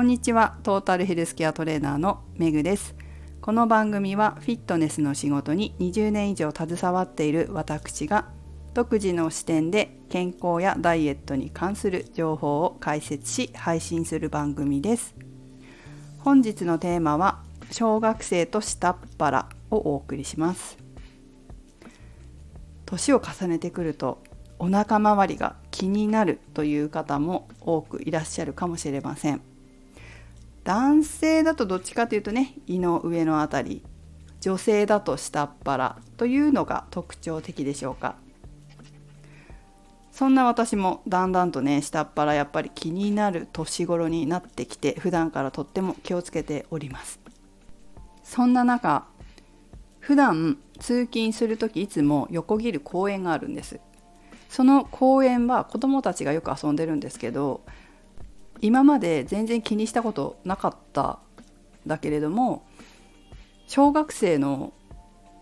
こんにちは。トータルヘルスケアトレーナーのめぐです。この番組はフィットネスの仕事に20年以上携わっている私が独自の視点で健康やダイエットに関する情報を解説し配信する番組です。本日のテーマは小学生と下っ腹をお送りします。年を重ねてくるとお腹周りが気になるという方も多くいらっしゃるかもしれません。男性だとどっちかというとね胃の上のあたり女性だと下っ腹というのが特徴的でしょうか。そんな私もだんだんとね下っ腹やっぱり気になる年頃になってきて普段からとっても気をつけております。そんな中普段通勤する時いつも横切る公園があるんです。その公園は子どもたちがよく遊んでるんですけど今まで全然気にしたことなかっただけれども小学生の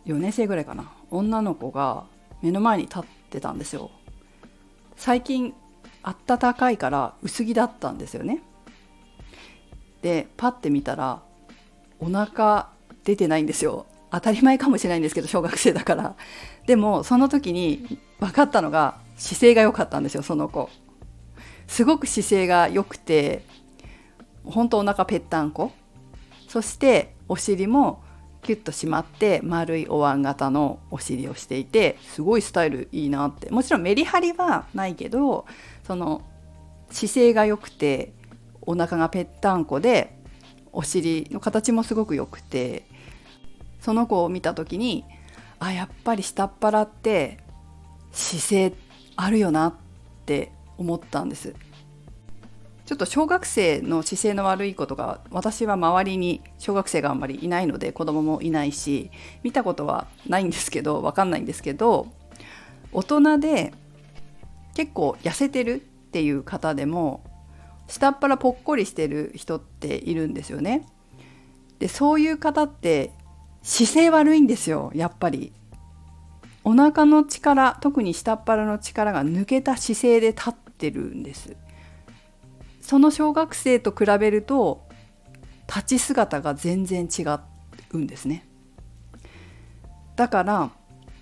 4年生ぐらいかな女の子が目の前に立ってたんですよ。最近あったかいから薄着だったんですよね。でパッて見たらお腹出てないんですよ。当たり前かもしれないんですけど小学生だから。でもその時に分かったのが姿勢が良かったんですよその子。すごく姿勢が良くて本当お腹ぺったんこ。そしてお尻もキュッと締まって丸いお椀型のお尻をしていてすごいスタイルいいなって。もちろんメリハリはないけどその姿勢が良くてお腹がぺったんこでお尻の形もすごく良くてその子を見た時にあやっぱり下っ腹って姿勢あるよなって思ったんですちょっと小学生の姿勢の悪いことが私は周りに小学生があんまりいないので子供もいないし見たことはないんですけど分かんないんですけど大人で結構痩せてるっていう方でも下っ腹ぽっこりしてる人っているんですよね。でそういう方って姿勢悪いんですよやっぱり。お腹の力特に下っ腹の力が抜けた姿勢で立っってるんです。その小学生と比べると立ち姿が全然違うんですね。だから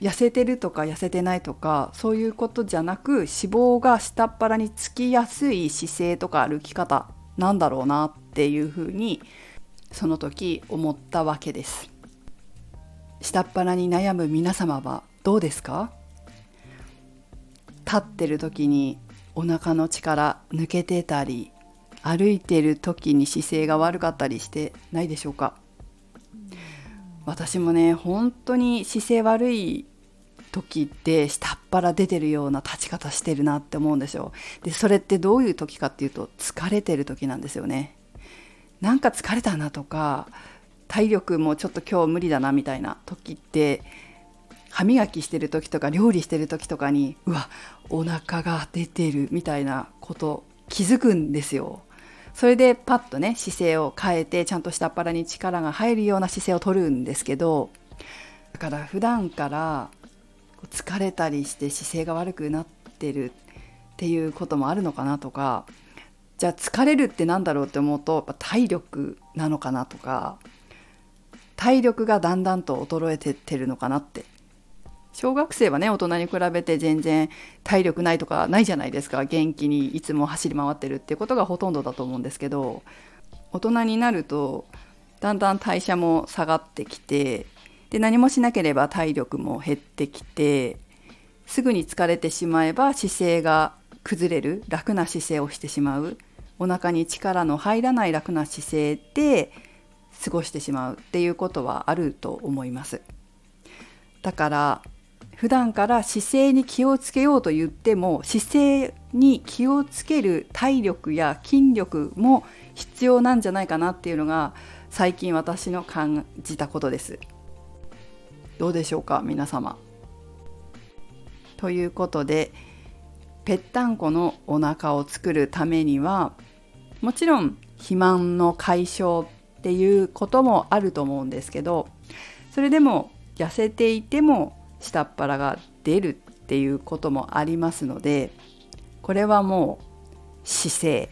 痩せてるとか痩せてないとかそういうことじゃなく脂肪が下っ腹につきやすい姿勢とか歩き方なんだろうなっていうふうにその時思ったわけです。下っ腹に悩む皆様はどうですか？立ってる時にお腹の力抜けてたり歩いてる時に姿勢が悪かったりしてないでしょうか？私もね本当に姿勢悪い時って下っ腹出てるような立ち方してるなって思うんですよ。でそれってどういう時かっていうと疲れてる時なんですよね。なんか疲れたなとか体力もちょっと今日無理だなみたいな時って歯磨きしてる時とか料理してる時とかにうわお腹が出てるみたいなこと気づくんですよ。それでパッとね姿勢を変えてちゃんと下っ腹に力が入るような姿勢をとるんですけどだから普段から疲れたりして姿勢が悪くなってるっていうこともあるのかなとかじゃあ疲れるって何だろうって思うとやっぱ体力なのかなとか体力がだんだんと衰えてってるのかなって小学生はね大人に比べて全然体力ないとかないじゃないですか。元気にいつも走り回ってるっていうことがほとんどだと思うんですけど大人になるとだんだん代謝も下がってきてで何もしなければ体力も減ってきてすぐに疲れてしまえば姿勢が崩れる楽な姿勢をしてしまう。お腹に力の入らない楽な姿勢で過ごしてしまうっていうことはあると思います。だから普段から姿勢に気をつけようと言っても姿勢に気をつける体力や筋力も必要なんじゃないかなっていうのが最近私の感じたことです。どうでしょうか皆様。ということでぺったんこのお腹を作るためにはもちろん肥満の解消っていうこともあると思うんですけどそれでも痩せていても下っ腹が出るっていうこともありますのでこれはもう姿勢。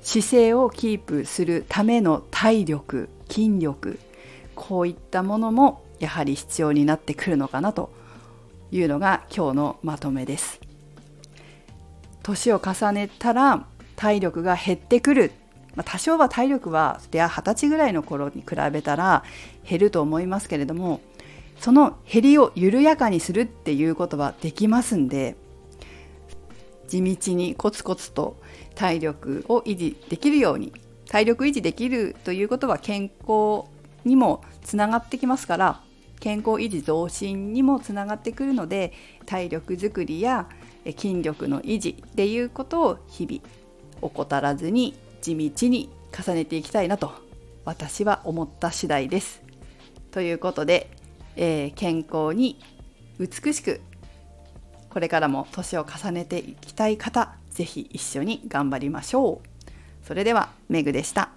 姿勢をキープするための体力筋力。こういったものもやはり必要になってくるのかなというのが今日のまとめです。年を重ねたら体力が減ってくる、まあ、多少は体力は二十歳ぐらいの頃に比べたら減ると思いますけれどもその減りを緩やかにするっていうことはできますんで地道にコツコツと体力を維持できるように体力維持できるということは健康にもつながってきますから健康維持増進にもつながってくるので体力づくりや筋力の維持っていうことを日々怠らずに地道に重ねていきたいなと私は思った次第です。ということで、えー、健康に美しくこれからも年を重ねていきたい方是非一緒に頑張りましょう。それではメグでした。